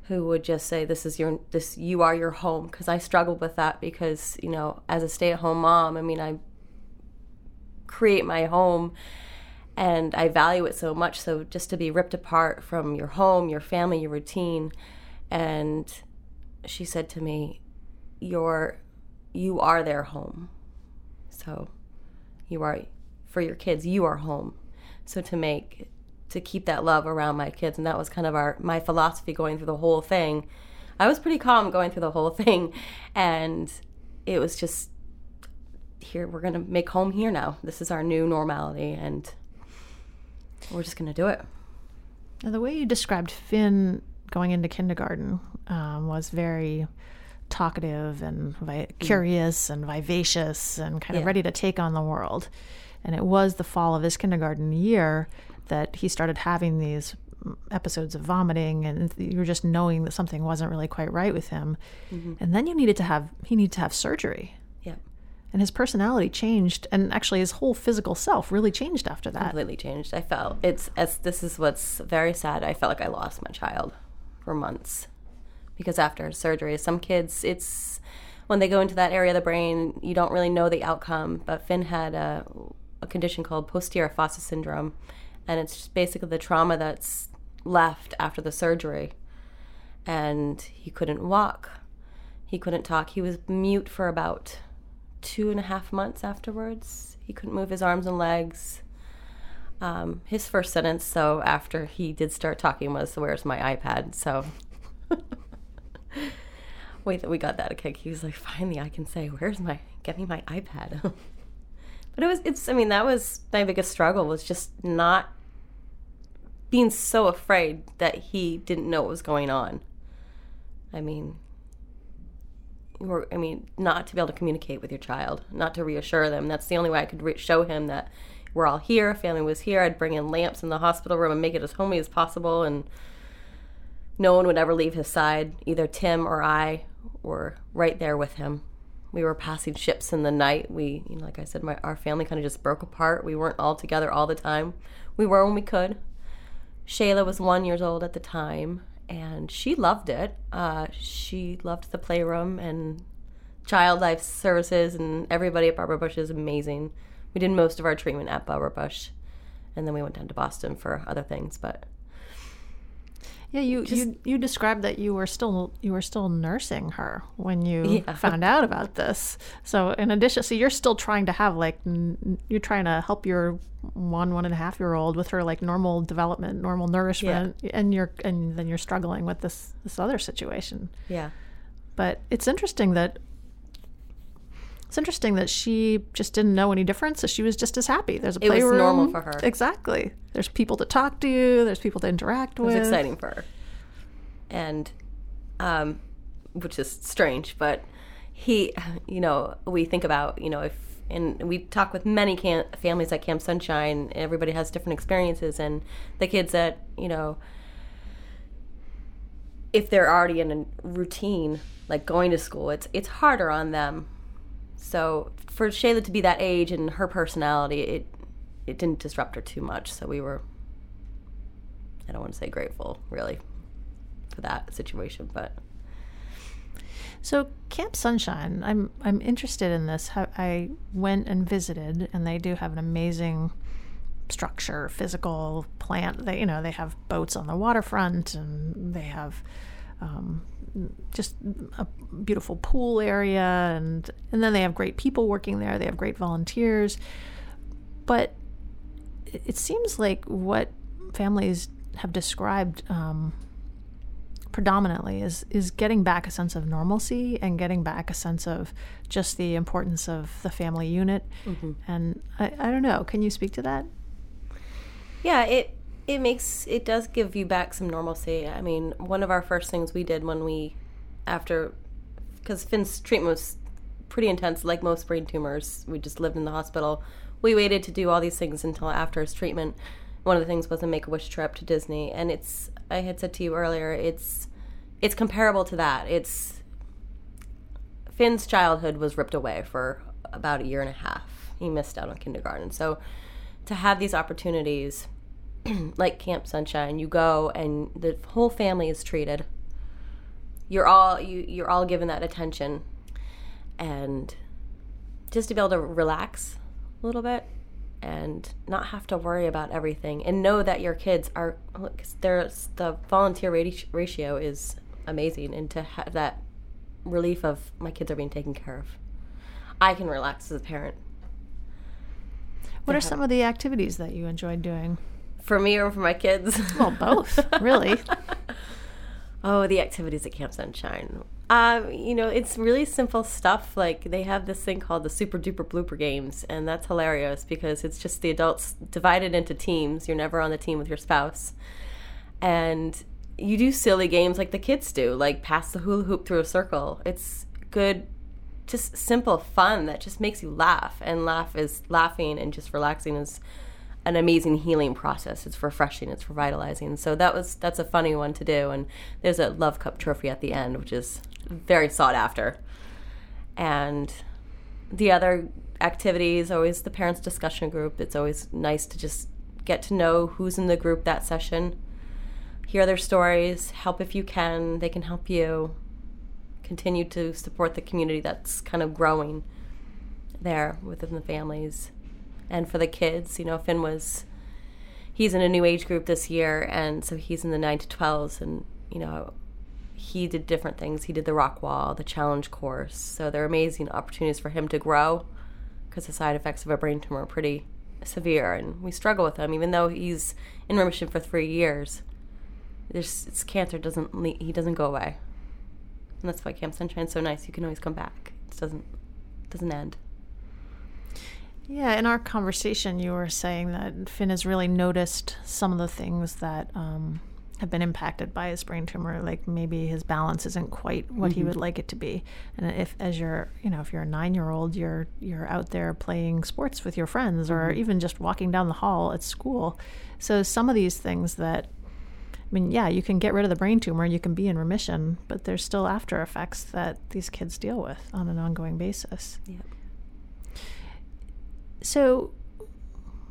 who would just say, "This is your this. You are your home." Because I struggled with that because you know, as a stay-at-home mom, I mean, I create my home and I value it so much. So just to be ripped apart from your home, your family, your routine, and she said to me, "You're, you are their home. So, you are for your kids. You are home. So to make, to keep that love around my kids, and that was kind of our my philosophy going through the whole thing. I was pretty calm going through the whole thing, and it was just here we're gonna make home here now. This is our new normality, and we're just gonna do it. Now, the way you described Finn going into kindergarten um, was very talkative and vi- curious and vivacious and kind of Yeah. ready to take on the world. And it was the fall of his kindergarten year that he started having these episodes of vomiting and you were just knowing that something wasn't really quite right with him. Mm-hmm. And then you needed to have he needed to have surgery. Yep. And his personality changed and actually his whole physical self really changed after that. completely changed. I felt it's as this is what's very sad. I felt like I lost my child for months because after surgery, some kids it's when they go into that area of the brain, you don't really know the outcome. But Finn had a, a condition called posterior fossa syndrome, and it's just basically the trauma that's left after the surgery. And he couldn't walk, he couldn't talk. He was mute for about two and a half months afterwards. He couldn't move his arms and legs. Um, his first sentence, so after he did start talking, was "Where's my iPad?" So we we got that a kick. He was like, "Finally, I can say, where's my get me my iPad." but it was it's. I mean, that was my biggest struggle was just not being so afraid that he didn't know what was going on. I mean, or I mean, not to be able to communicate with your child, not to reassure them. That's the only way I could re- show him that we're all here. Family was here. I'd bring in lamps in the hospital room and make it as homey as possible, and no one would ever leave his side. Either Tim or I were right there with him. We were passing ships in the night. We, you know, like I said, my our family kind of just broke apart. We weren't all together all the time. We were when we could. Shayla was one years old at the time, and she loved it. Uh, she loved the playroom and child life services, and everybody at Barbara Bush is amazing. We did most of our treatment at Barbara Bush, and then we went down to Boston for other things. But Yeah, you, you you described that you were still you were still nursing her when you Yeah. found out about this. So in addition, so you're still trying to have like you're trying to help your one one and a half year old with her like normal development, normal nourishment, and you're and then you're struggling with this this other situation. yeah, But it's interesting that it's interesting that she just didn't know any difference. So she was just as happy. There's a playroom. It was normal for her. Exactly. There's people to talk to. There's people to interact it with. was exciting for her, and um, which is strange, but he, you know, we think about, you know, if and we talk with many cam- families at Camp Sunshine. Everybody has different experiences, and the kids that you know, if they're already in a routine, like going to school, it's it's harder on them. So for Shayla to be that age and her personality, it it didn't disrupt her too much. So we were, I don't want to say grateful, really. for that situation. But So Camp Sunshine, I'm I'm interested in this. I went and visited, and they do have an amazing structure, physical plant. They you know they have boats on the waterfront, and they have um, just a beautiful pool area, and and then they have great people working there. They have great volunteers, but it seems like what families have described. Um, predominantly is is getting back a sense of normalcy and getting back a sense of just the importance of the family unit and I, I don't know can you speak to that yeah, it it makes it does give you back some normalcy. I mean, one of our first things we did when we after because Finn's treatment was pretty intense, like most brain tumors. We just lived in the hospital. We waited to do all these things until after his treatment. One of the things was a Make a Wish trip to Disney, and it's I had said to you earlier, it's it's comparable to that. It's Finn's childhood was ripped away for about a year and a half. He missed out on kindergarten, so to have these opportunities like Camp Sunshine, you go and the whole family is treated. You're all you you're all given that attention, and just to be able to relax a little bit and not have to worry about everything and know that your kids are look, there's the volunteer ratio is amazing and to have that relief of my kids are being taken care of. I can relax as a parent. What are some of the activities that you enjoyed doing for me or for my kids well both really Oh, the activities at Camp Sunshine. Um, you know, it's really simple stuff. Like they have this thing called the Super Duper Blooper Games, and that's hilarious because it's just the adults divided into teams. You're never on the team with your spouse, and you do silly games like the kids do, like pass the hula hoop through a circle. It's good, just simple fun that just makes you laugh, and laugh is laughing and just relaxing is an amazing healing process. It's refreshing, it's revitalizing. So that was that's a funny one to do. And there's a Love Cup trophy at the end, which is very sought after. And the other activities, always the parents discussion group. It's always nice to just get to know who's in the group that session, hear their stories, help if you can. They can help you. Continue to support the community that's kind of growing there within the families and for the kids. You know, Finn was he's in a new age group this year, and so he's in the nine to twelves, and you know, he did different things. He did the rock wall, the challenge course. So they're amazing opportunities for him to grow, because the side effects of a brain tumor are pretty severe, and we struggle with them. Even though he's in remission for three years, it's cancer doesn't he doesn't go away, and that's why Camp Sunshine's so nice. You can always come back. It doesn't doesn't end. Yeah, in our conversation, you were saying that Finn has really noticed some of the things that um, have been impacted by his brain tumor. Like maybe his balance isn't quite what he would like it to be. And if, as you're, you know, if you're a nine-year-old, you're you're out there playing sports with your friends, or even just walking down the hall at school. So some of these things that I mean, yeah, you can get rid of the brain tumor, you can be in remission, but there's still after effects that these kids deal with on an ongoing basis. Yeah. So,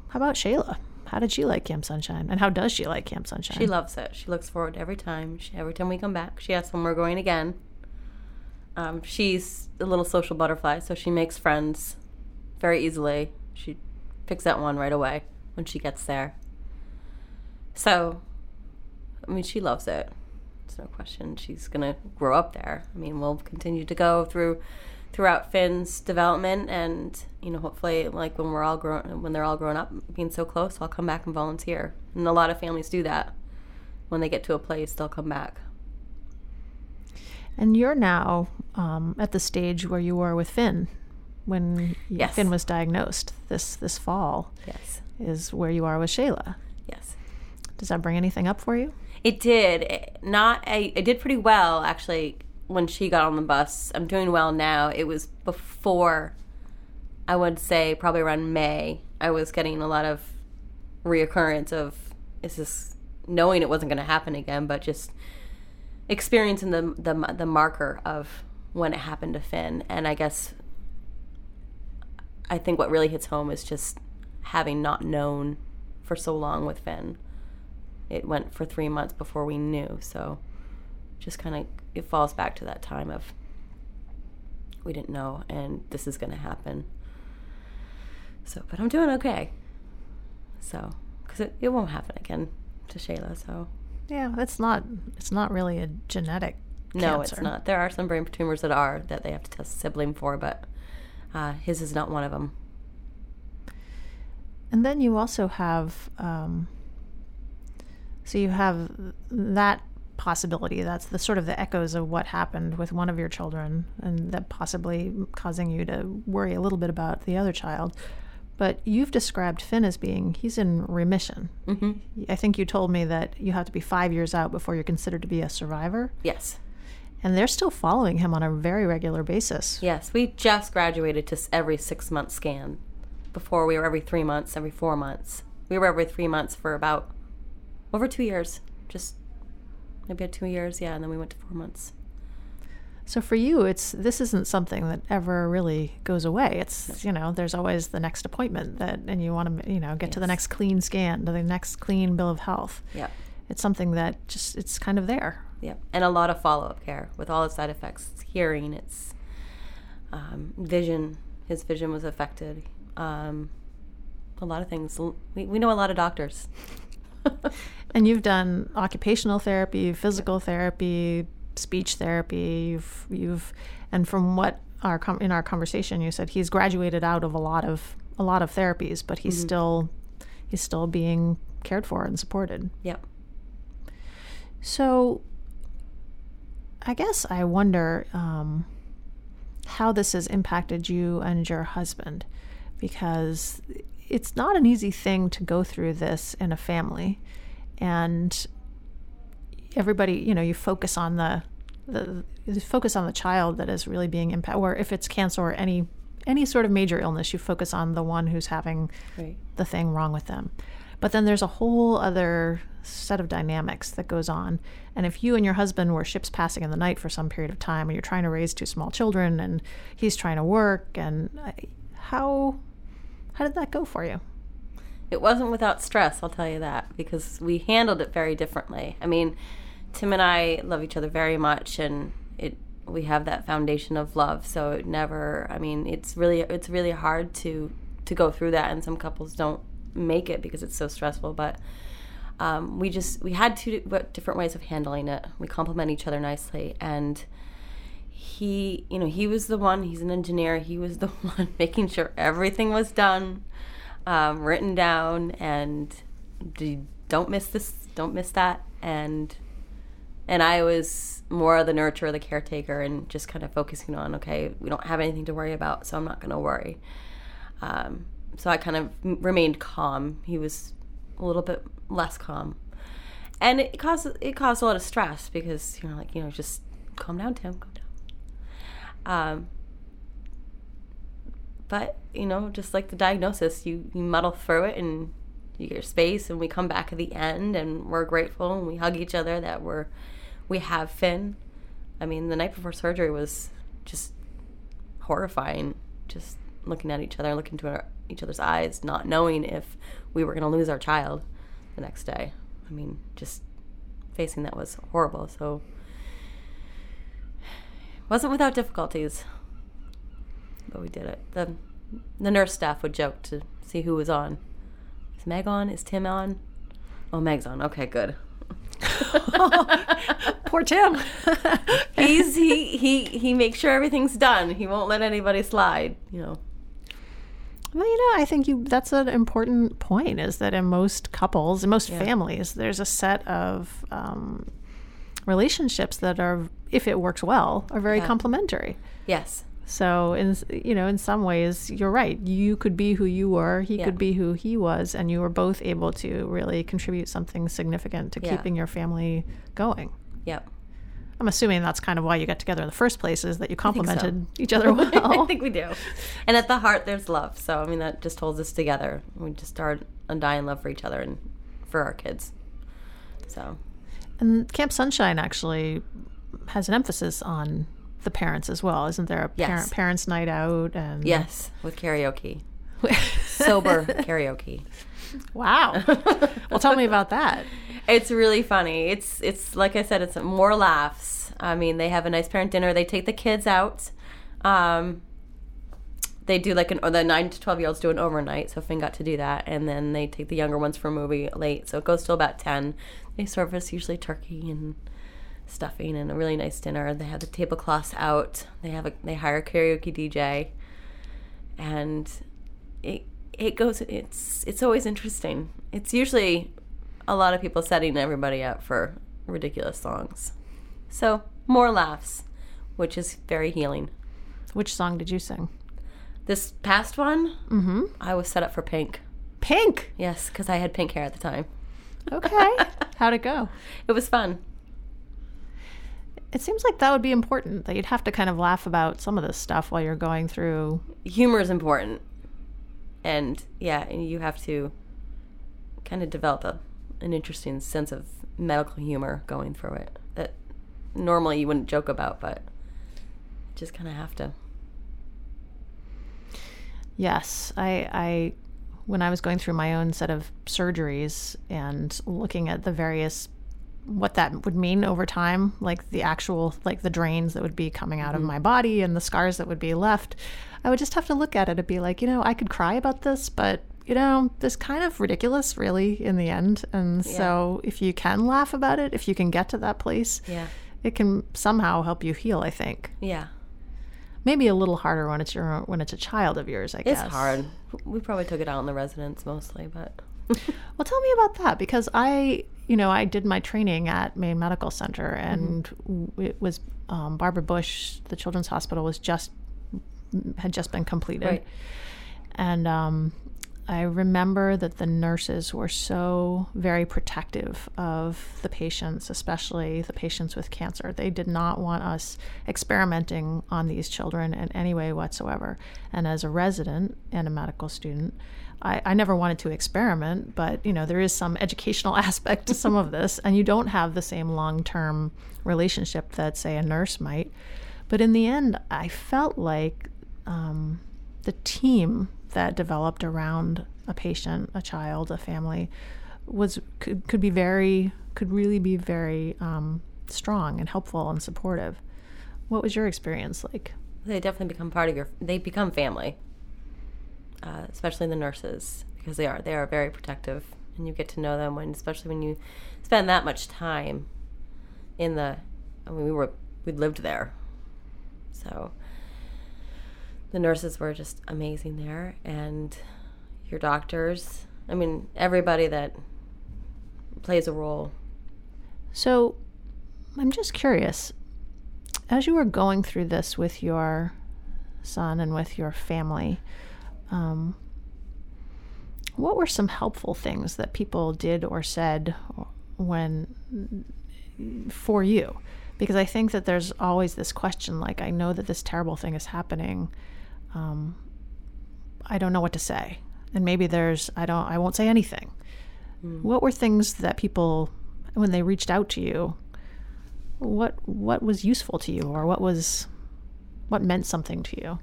how about Shayla? How did she like Camp Sunshine, and how does she like Camp Sunshine? She loves it. She looks forward to every time. She, every time we come back, she asks when we're going again. Um, she's a little social butterfly, so she makes friends very easily. She picks out one right away when she gets there. So, I mean, she loves it. It's no question. She's gonna grow up there. I mean, we'll continue to go through throughout Finn's development, and you know, hopefully, like when we're all grown, when they're all grown up, being so close, I'll come back and volunteer. And a lot of families do that. When they get to a place, they'll come back. and you're now um, at the stage where you were with Finn when Yes. Finn was diagnosed this this fall. Yes. Is where you are with Shayla. Yes. Does that bring anything up for you? It did. It- not. I, I did pretty well actually when she got on the bus. I'm doing well now. It was before. I would say probably around May. I was getting a lot of reoccurrence of is this knowing it wasn't going to happen again, but just experiencing the the the marker of when it happened to Finn. And I guess I think what really hits home is just having not known for so long with Finn it went for three months before we knew. So just kind of it falls back to that time of we didn't know and this is going to happen. So, but I'm doing okay. So, because it, it won't happen again to Shayla. So, Yeah, it's not. It's not really a genetic. no, cancer. it's not. There are some brain tumors that are that they have to test sibling for, but uh, his is not one of them. And then you also have, um, so you have that possibility. That's the sort of the echoes of what happened with one of your children, and that possibly causing you to worry a little bit about the other child. But you've described Finn as being he's in remission. hmm I think you told me that you have to be five years out before you're considered to be a survivor, Yes. and they're still following him on a very regular basis. Yes, we just graduated to every six month scan. Before we were every three months, every four months. We were every three months for about over two years. Just maybe had two years, yeah, and then we went to four months. So for you, it's this isn't something that ever really goes away. It's you know, there's always the next appointment that, and you want to you know get to the next clean scan, to the next clean bill of health. Yeah, It's something that just it's kind of there. Yeah, and a lot of follow up care with all its side effects. It's hearing, it's um, vision. His vision was affected. Um, a lot of things. We we know a lot of doctors. And you've done occupational therapy, physical therapy, speech therapy. You've you've and from what our com- in our conversation, you said he's graduated out of a lot of a lot of therapies, but he's still he's still being cared for and supported. Yep. So, I guess I wonder um, how this has impacted you and your husband because it's not an easy thing to go through this in a family. And everybody, you know, you focus on the, the you focus on the child that is really being impacted, or if it's cancer or any any sort of major illness, you focus on the one who's having Right. the thing wrong with them. But then there's a whole other set of dynamics that goes on. And if you and your husband were ships passing in the night for some period of time and you're trying to raise two small children and he's trying to work and uh, how how did that go for you? It wasn't without stress, I'll tell you that, because we handled it very differently. I mean, Tim and I love each other very much, and it we have that foundation of love. So it never. I mean, it's really it's really hard to to go through that, and some couples don't make it because it's so stressful. But um, we just we had two different ways of handling it. We complement each other nicely, and he you know he was the one he's an engineer he was the one making sure everything was done um, written down and don't miss this don't miss that. And and i was more of the nurturer the caretaker and just kind of focusing on okay we don't have anything to worry about so i'm not going to worry. Um, so i kind of remained calm. He was a little bit less calm. And it caused it caused a lot of stress because you know like you know just calm down tim calm um, but you know, just like the diagnosis, you you muddle through it and you get your space, and we come back at the end, and we're grateful, and we hug each other that we're we have Finn. I mean, the night before surgery was just horrifying. Just looking at each other, looking into our, each other's eyes, not knowing if we were going to lose our child the next day. I mean, just facing that was horrible. So wasn't without difficulties, but we did it. the The nurse staff would joke to see who was on. Is Meg on? Is Tim on? Oh, Meg's on. Okay, good. Poor Tim. He's he he he makes sure everything's done. He won't let anybody slide. You know. Well, you know, I think you that's an important point is that in most couples, in most Yeah. families, there's a set of um, relationships that are, if it works well, are very Yeah. complementary. Yes. So, in you know, in some ways, you're right. You could be who you were. He Yeah. could be who he was, and you were both able to really contribute something significant to Yeah. keeping your family going. Yep. I'm assuming that's kind of why you got together in the first place, is that you think so. complemented each other well. I think we do. And at the heart, there's love. So I mean, that just holds us together. We just are undying love for each other and for our kids. So And Camp Sunshine actually has an emphasis on the parents as well, isn't there? A Yes. parent parents' night out and yes, with karaoke. sober karaoke. Wow. well, tell me about that. It's really funny. It's it's like I said, it's more laughs. I mean, they have a nice parent dinner. They take the kids out. Um, they do like an or the nine to twelve year olds do an overnight. So Finn got to do that, and then they take the younger ones for a movie late. So it goes till about ten. They serve us usually turkey and stuffing and a really nice dinner. They have the tablecloths out. They have a they hire a karaoke DJ, and it it goes. It's it's always interesting. It's usually a lot of people setting everybody up for ridiculous songs. So more laughs, which is very healing. Which song did you sing? This past one, Mm-hmm. I was set up for pink. Pink. Yes, because I had pink hair at the time. Okay. How'd it go? It was fun. It seems like that would be important, that you'd have to kind of laugh about some of this stuff while you're going through. Humor is important, and yeah, and you have to kind of develop a, an interesting sense of medical humor going through it that normally you wouldn't joke about, but just kind of have to. Yes, I, I, when I was going through my own set of surgeries and looking at the various, what that would mean over time, like the actual, like the drains that would be coming out of mm-hmm. my body and the scars that would be left, I would just have to look at it and be like, you know, I could cry about this, but you know, this kind of ridiculous, really, in the end. And so, if you can laugh about it, if you can get to that place, Yeah. it can somehow help you heal. I think Yeah. Maybe a little harder when it's your when it's a child of yours. I guess It's hard. We probably took it out in the residents mostly, but Well, tell me about that because I, you know, I did my training at Maine Medical Center, and w it was um, Barbara Bush, the Children's Hospital, was just had just been completed, Right. and um, I remember that the nurses were so very protective of the patients, especially the patients with cancer. They did not want us experimenting on these children in any way whatsoever. And as a resident and a medical student, I, I never wanted to experiment, but you know there is some educational aspect to some of this, and you don't have the same long-term relationship that say a nurse might. But in the end, I felt like um, the team that developed around a patient, a child, a family was could, could be very could really be very um, strong and helpful and supportive. What was your experience like? they definitely become part of your. They become family, uh, especially the nurses because they are they are very protective, and you get to know them when, especially when you spend that much time in the. I mean, we were we lived there, so the nurses were just amazing there, and your doctors. I mean, everybody that plays a role. So, I'm just curious. As you were going through this with your son and with your family, um, what were some helpful things that people did or said when for you? Because I think that there's always this question like, I know that this terrible thing is happening. Um, I don't know what to say. And maybe there's, I don't, I won't say anything. What were things that people, when they reached out to you, what what was useful to you, or what was, what meant something to you?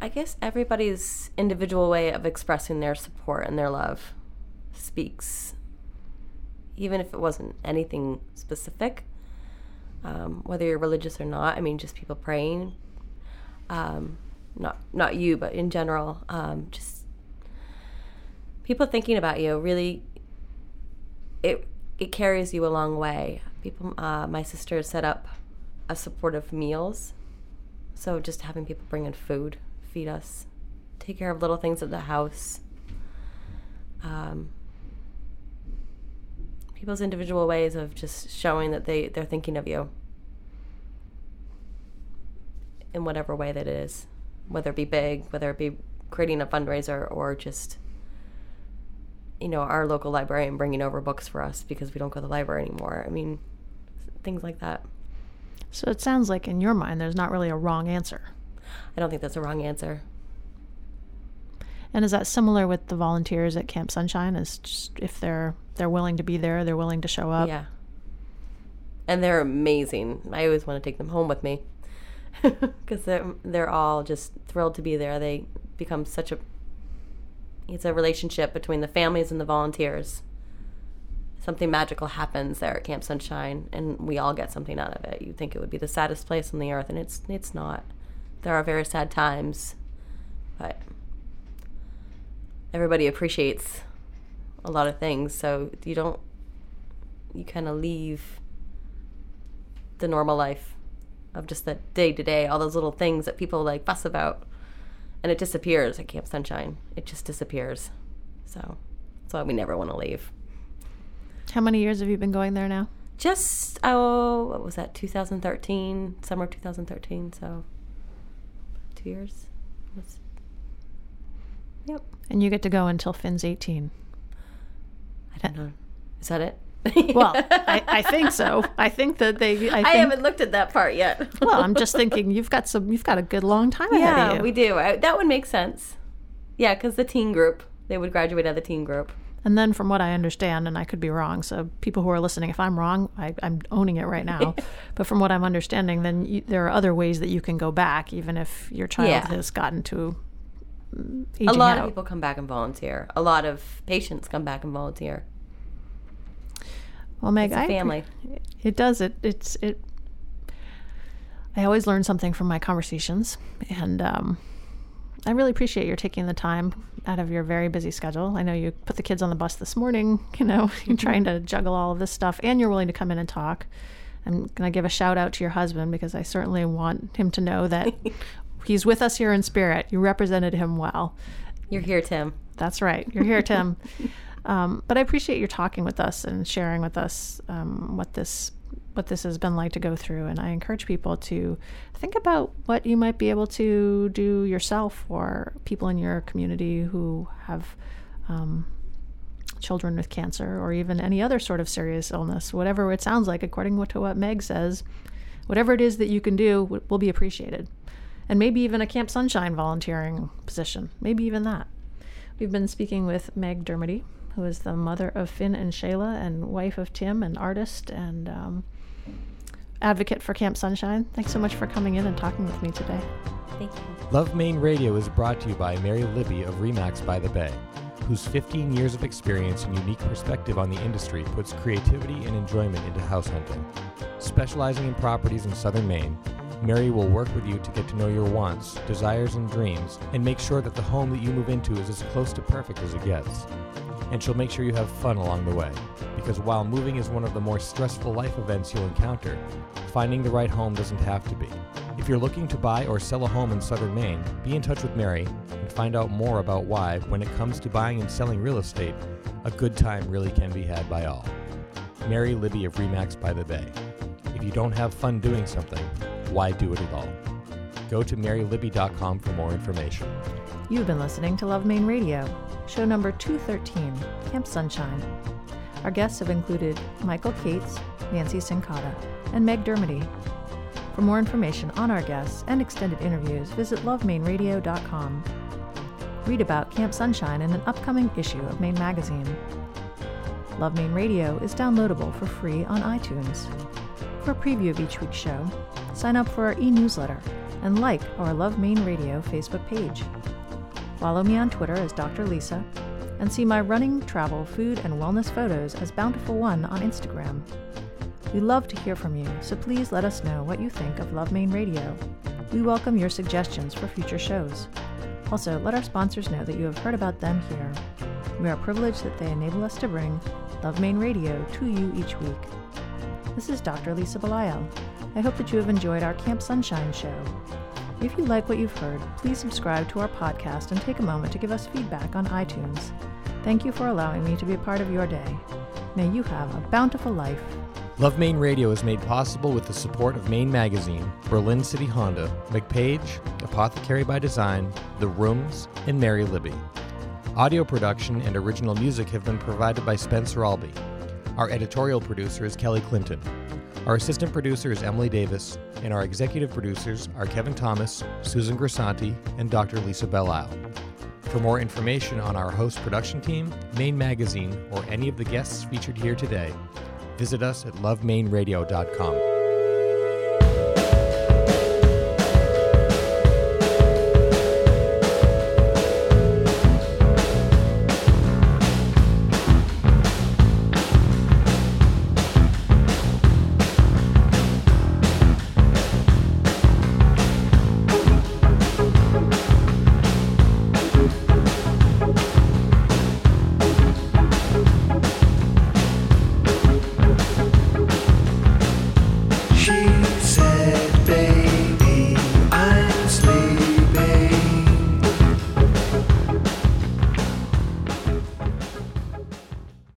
I guess everybody's individual way of expressing their support and their love speaks, even if it wasn't anything specific, um, whether you're religious or not. I mean, just people praying, um, not not you, but in general, um, just people thinking about you. Really, it it carries you a long way. People, uh, my sister set up a supportive meals so just having people bring in food, feed us, take care of little things at the house. Um, people's individual ways of just showing that they, they're thinking of you in whatever way that is, whether it be big, whether it be creating a fundraiser or just, you know, our local librarian bringing over books for us because we don't go to the library anymore. I mean, things like that. So it sounds like in your mind, there's not really a wrong answer. I don't think that's a wrong answer. And is that similar with the volunteers at Camp Sunshine? Is just if they're they're willing to be there, they're willing to show up. Yeah. And they're amazing. I always want to take them home with me because they're they're all just thrilled to be there. They become such a It's a relationship between the families and the volunteers. Something magical happens there at Camp Sunshine, and we all get something out of it. You think it would be the saddest place on the earth, and it's it's not. There are very sad times, but everybody appreciates a lot of things. So you don't you kind of leave the normal life of just the day to day, all those little things that people like fuss about, and it disappears at Camp Sunshine. It just disappears. So that's why we never want to leave. How many years have you been going there now? Just oh, what was that? 2013, summer 2013. So two years. Yep. And you get to go until Finn's 18. I don't know. Is that it? Well, I, I think so. I think that they. I, think, I haven't looked at that part yet. Well, I'm just thinking you've got some. You've got a good long time ahead of yeah, you. we do. I, that would make sense. Yeah, because the teen group, they would graduate out of the teen group. And then, from what I understand, and I could be wrong, so people who are listening, if I'm wrong, I, I'm owning it right now. but from what I'm understanding, then you, there are other ways that you can go back, even if your child Yeah. has gotten to mm, A lot out. of people come back and volunteer. A lot of patients come back and volunteer. Well, Meg, It's a I family. It does. It. It's. It. I always learn something from my conversations, and um, I really appreciate your taking the time out of your very busy schedule. I know you put the kids on the bus this morning. You know, you're trying to juggle all of this stuff, and you're willing to come in and talk. I'm gonna give a shout out to your husband because I certainly want him to know that he's with us here in spirit. You represented him well. You're here, Tim. That's right. You're here, Tim. um, but I appreciate your talking with us and sharing with us um, what this what this has been like to go through. And I encourage people to think about what you might be able to do yourself or people in your community who have um, children with cancer or even any other sort of serious illness, whatever it sounds like, according to what Meg says. Whatever it is that you can do will be appreciated. And maybe even a Camp Sunshine volunteering position, maybe even that. We've been speaking with Meg Dermody, who is the mother of Finn and Shayla and wife of Tim, an artist and um, advocate for Camp Sunshine. Thanks so much for coming in and talking with me today. Thank you. Love Maine Radio is brought to you by Mary Libby of Remax by the Bay, whose 15 years of experience and unique perspective on the industry puts creativity and enjoyment into house hunting. Specializing in properties in southern Maine, Mary will work with you to get to know your wants, desires, and dreams, and make sure that the home that you move into is as close to perfect as it gets. And she'll make sure you have fun along the way, because while moving is one of the more stressful life events you'll encounter, finding the right home doesn't have to be. If you're looking to buy or sell a home in southern Maine, be in touch with Mary and find out more about why, when it comes to buying and selling real estate, a good time really can be had by all. Mary Libby of Remax by the Bay. If you don't have fun doing something, why do it at all? Go to marylibby.com for more information. You've been listening to Love Maine Radio, show number 213, Camp Sunshine. Our guests have included Michael Cates, Nancy Cincotta, and Meg Dermody. For more information on our guests and extended interviews, visit lovemaineradio.com. Read about Camp Sunshine in an upcoming issue of Maine Magazine. Love Maine Radio is downloadable for free on iTunes. For a preview of each week's show, sign up for our e newsletter and like our Love Maine Radio Facebook page. Follow me on Twitter as Dr. Lisa and see my running, travel, food, and wellness photos as Bountiful One on Instagram. We love to hear from you, so please let us know what you think of Love Maine Radio. We welcome your suggestions for future shows. Also, let our sponsors know that you have heard about them here. We are privileged that they enable us to bring Love Maine Radio to you each week. This is Dr. Lisa Belisle. I hope that you have enjoyed our Camp Sunshine show. If you like what you've heard, please subscribe to our podcast and take a moment to give us feedback on iTunes. Thank you for allowing me to be a part of your day. May you have a bountiful life. Love Maine Radio is made possible with the support of Maine Magazine, Berlin City Honda, MacPage, Apothecary by Design, The Rooms, and Mary Libby. Audio production and original music have been provided by Spencer Albee. Our editorial producer is Kelly Clinton. Our assistant producer is Emily Davis, and our executive producers are Kevin Thomas, Susan Grisanti, and Dr. Lisa Belisle. For more information on our host production team, Maine Magazine, or any of the guests featured here today, visit us at lovemaineradio.com.